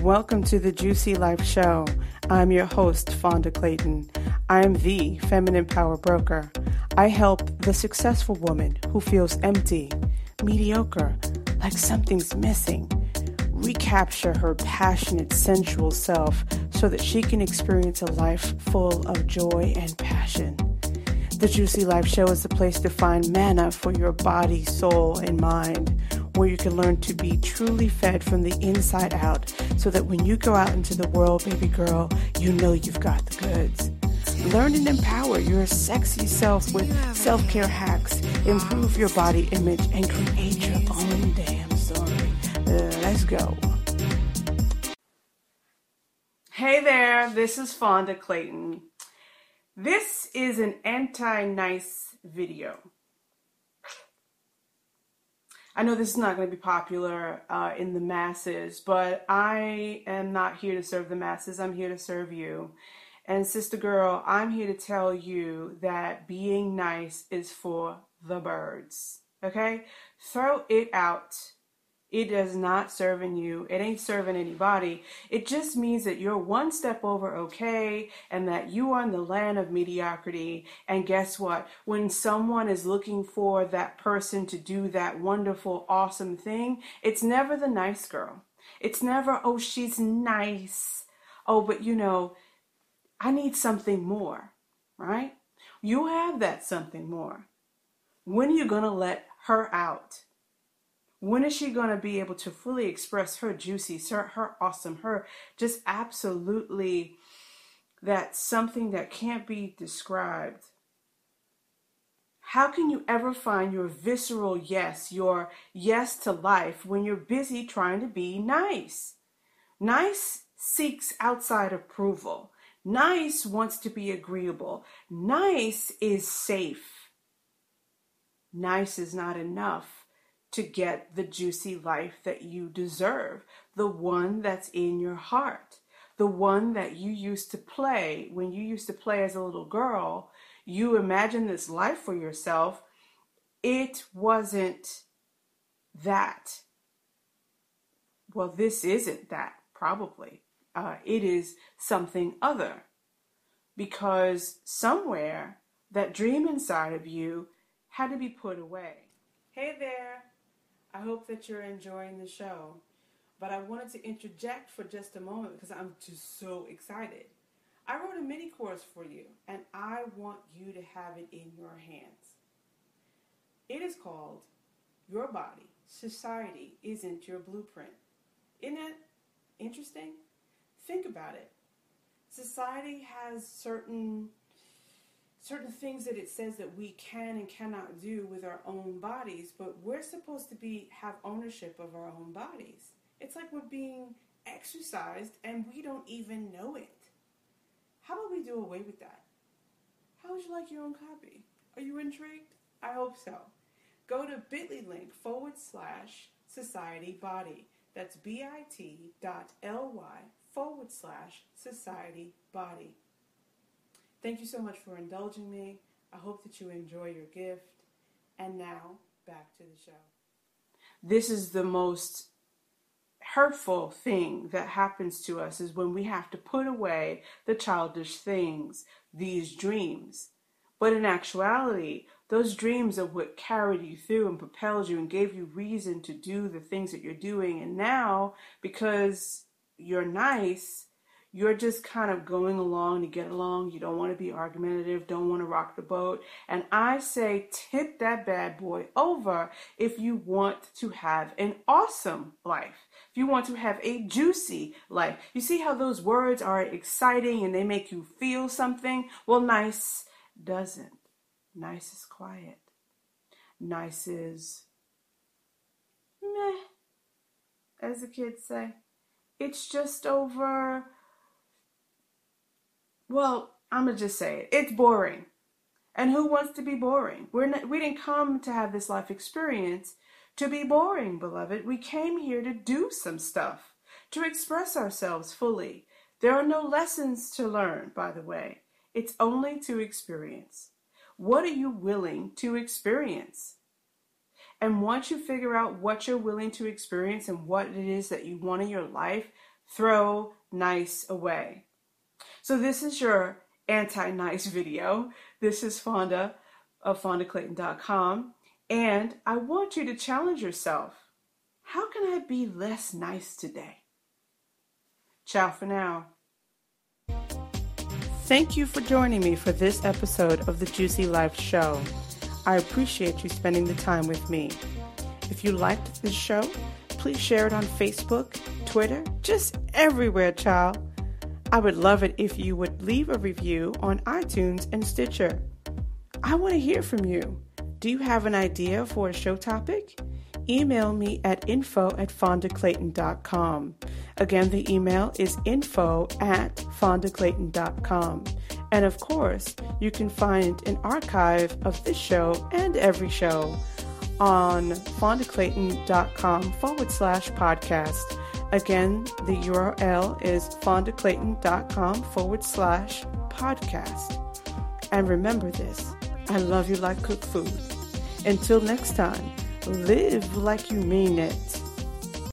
Welcome to the Juicy Life Show. I'm your host, Fonda Clayton. I'm the feminine power broker. I help the successful woman who feels empty, mediocre, like something's missing, recapture her passionate, sensual self so that she can experience a life full of joy and passion. The Juicy Life Show is the place to find manna for your body, soul, and mind where you can learn to be truly fed from the inside out so that when you go out into the world, baby girl, you know you've got the goods. Learn and empower your sexy self with self care hacks, improve your body image, and create your own damn story. Let's go. Hey there, this is Fonda Clayton. This is an anti nice video. I know this is not going to be popular uh, in the masses, but I am not here to serve the masses. I'm here to serve you. And, sister girl, I'm here to tell you that being nice is for the birds. Okay? Throw it out it does not serving you. It ain't serving anybody. It just means that you're one step over okay and that you are in the land of mediocrity. And guess what? When someone is looking for that person to do that wonderful, awesome thing, it's never the nice girl. It's never, oh, she's nice. Oh, but you know, I need something more, right? You have that something more. When are you going to let her out? When is she going to be able to fully express her juicy, her, her awesome, her just absolutely that something that can't be described? How can you ever find your visceral yes, your yes to life, when you're busy trying to be nice? Nice seeks outside approval. Nice wants to be agreeable. Nice is safe. Nice is not enough to get the juicy life that you deserve, the one that's in your heart, the one that you used to play when you used to play as a little girl. You imagine this life for yourself. It wasn't that. Well, this isn't that, probably. Uh, it is something other. Because somewhere that dream inside of you had to be put away. Hey there, hope that you're enjoying the show. But I wanted to interject for just a moment because I'm just so excited. I wrote a mini course for you, and I want you to have it in your hands. It is called Your Body, Society Isn't Your Blueprint. Isn't that interesting? Think about it. Society has certain certain things that it says that we can and cannot do with our own bodies, but we're supposed to be have ownership of our own bodies. It's like we're being exercised and we don't even know it. How about we do away with that? How would you like your own copy? Are you intrigued? I hope so. Go to bit.ly link forward slash society body. That's bit.ly forward slash society body. Thank you so much for indulging me. I hope that you enjoy your gift. And now, back to the show. This is the most hurtful thing that happens to us is when we have to put away the childish things, these dreams. But in actuality, those dreams are what carried you through and propelled you and gave you reason to do the things that you're doing. And now, because you're nice, you're just kind of going along to get along. You don't want to be argumentative, don't want to rock the boat. And I say, tip that bad boy over if you want to have an awesome life. If you want to have a juicy life. You see how those words are exciting and they make you feel something? Well, nice doesn't. Nice is quiet. Nice is meh, as the kids say. It's just over well, I'm gonna just say it. It's boring. And who wants to be boring? We're not, we didn't come to have this life experience to be boring, beloved. We came here to do some stuff, to express ourselves fully. There are no lessons to learn, by the way. It's only to experience. What are you willing to experience? And once you figure out what you're willing to experience and what it is that you want in your life, throw nice away. So this is your anti-nice video. This is Fonda of FondaClayton.com, and I want you to challenge yourself. How can I be less nice today? Ciao for now. Thank you for joining me for this episode of the Juicy Life Show. I appreciate you spending the time with me. If you liked this show, please share it on Facebook, Twitter, just everywhere, child. I would love it if you would leave a review on iTunes and Stitcher. I want to hear from you. Do you have an idea for a show topic? Email me at info at fondaclayton.com. Again, the email is info at fondaclayton.com. And of course, you can find an archive of this show and every show on fondaclayton.com forward slash podcast. Again, the URL is fondaclayton.com forward slash podcast. And remember this I love you like cooked food. Until next time, live like you mean it.